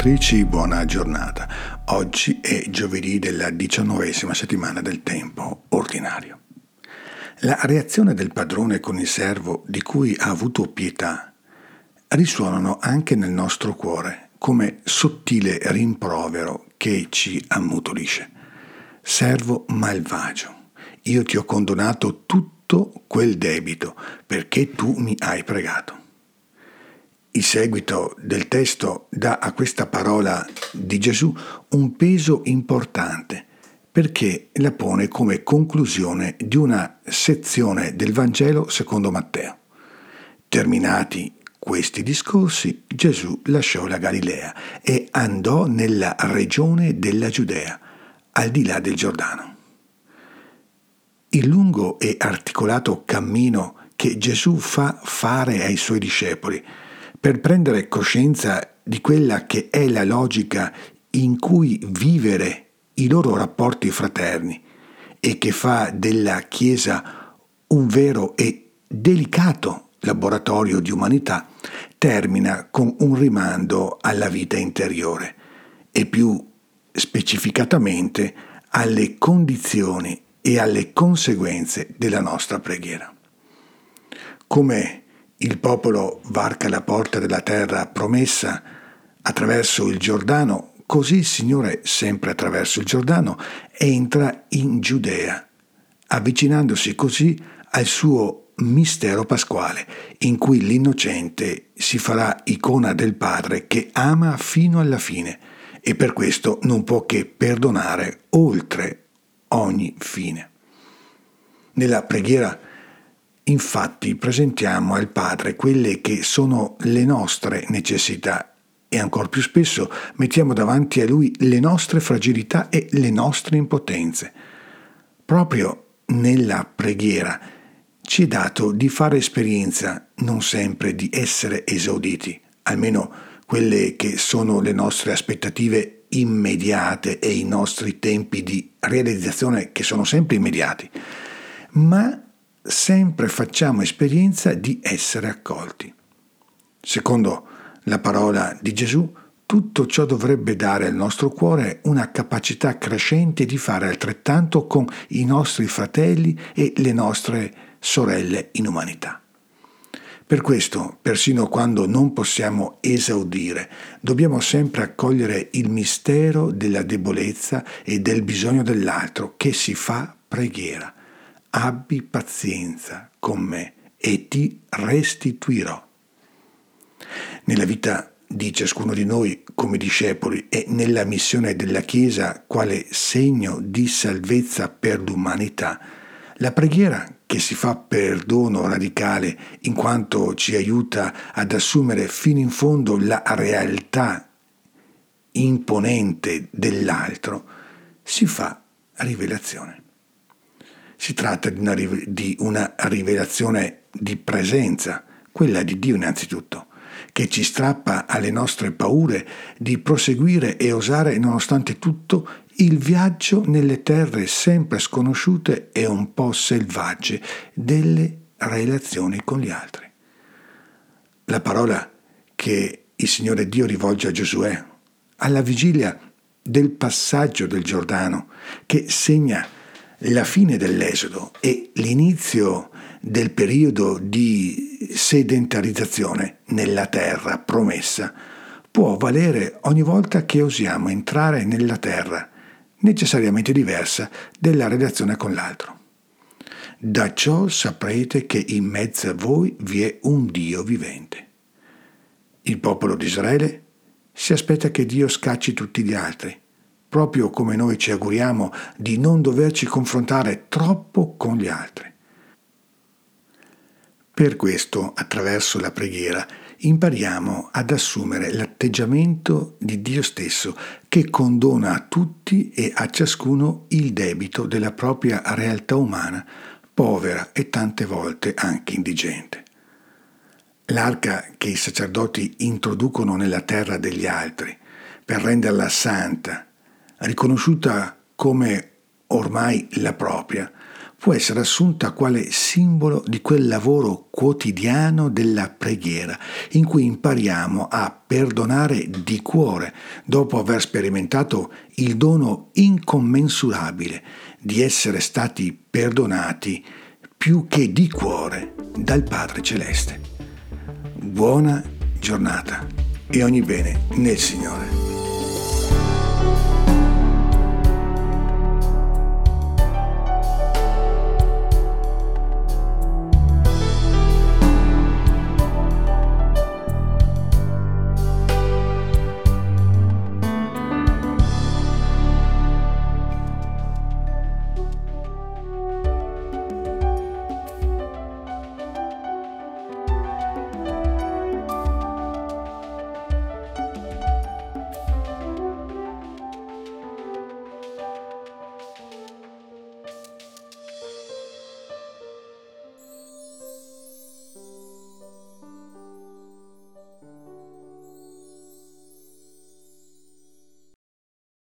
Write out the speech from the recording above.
ascoltatrici, buona giornata. Oggi è giovedì della diciannovesima settimana del tempo ordinario. La reazione del padrone con il servo di cui ha avuto pietà risuonano anche nel nostro cuore come sottile rimprovero che ci ammutolisce. Servo malvagio, io ti ho condonato tutto quel debito perché tu mi hai pregato. Il seguito del testo dà a questa parola di Gesù un peso importante perché la pone come conclusione di una sezione del Vangelo secondo Matteo. Terminati questi discorsi, Gesù lasciò la Galilea e andò nella regione della Giudea, al di là del Giordano. Il lungo e articolato cammino che Gesù fa fare ai suoi discepoli per prendere coscienza di quella che è la logica in cui vivere i loro rapporti fraterni e che fa della Chiesa un vero e delicato laboratorio di umanità, termina con un rimando alla vita interiore e più specificatamente alle condizioni e alle conseguenze della nostra preghiera. Come il popolo varca la porta della terra promessa attraverso il Giordano, così il Signore, sempre attraverso il Giordano, entra in Giudea, avvicinandosi così al suo mistero pasquale, in cui l'innocente si farà icona del Padre che ama fino alla fine e per questo non può che perdonare oltre ogni fine. Nella preghiera Infatti presentiamo al Padre quelle che sono le nostre necessità e ancora più spesso mettiamo davanti a Lui le nostre fragilità e le nostre impotenze. Proprio nella preghiera ci è dato di fare esperienza non sempre di essere esauditi, almeno quelle che sono le nostre aspettative immediate e i nostri tempi di realizzazione che sono sempre immediati, ma sempre facciamo esperienza di essere accolti. Secondo la parola di Gesù, tutto ciò dovrebbe dare al nostro cuore una capacità crescente di fare altrettanto con i nostri fratelli e le nostre sorelle in umanità. Per questo, persino quando non possiamo esaudire, dobbiamo sempre accogliere il mistero della debolezza e del bisogno dell'altro che si fa preghiera abbi pazienza con me e ti restituirò. Nella vita di ciascuno di noi come discepoli e nella missione della Chiesa quale segno di salvezza per l'umanità, la preghiera che si fa perdono radicale in quanto ci aiuta ad assumere fino in fondo la realtà imponente dell'altro, si fa rivelazione. Si tratta di una, di una rivelazione di presenza, quella di Dio innanzitutto, che ci strappa alle nostre paure di proseguire e osare nonostante tutto il viaggio nelle terre sempre sconosciute e un po' selvagge delle relazioni con gli altri. La parola che il Signore Dio rivolge a Giosuè alla vigilia del passaggio del Giordano che segna la fine dell'esodo e l'inizio del periodo di sedentarizzazione nella terra promessa può valere ogni volta che osiamo entrare nella terra, necessariamente diversa della relazione con l'altro. Da ciò saprete che in mezzo a voi vi è un Dio vivente. Il popolo di Israele si aspetta che Dio scacci tutti gli altri, proprio come noi ci auguriamo di non doverci confrontare troppo con gli altri. Per questo, attraverso la preghiera, impariamo ad assumere l'atteggiamento di Dio stesso che condona a tutti e a ciascuno il debito della propria realtà umana, povera e tante volte anche indigente. L'arca che i sacerdoti introducono nella terra degli altri per renderla santa, riconosciuta come ormai la propria, può essere assunta quale simbolo di quel lavoro quotidiano della preghiera, in cui impariamo a perdonare di cuore, dopo aver sperimentato il dono incommensurabile di essere stati perdonati più che di cuore dal Padre Celeste. Buona giornata e ogni bene nel Signore.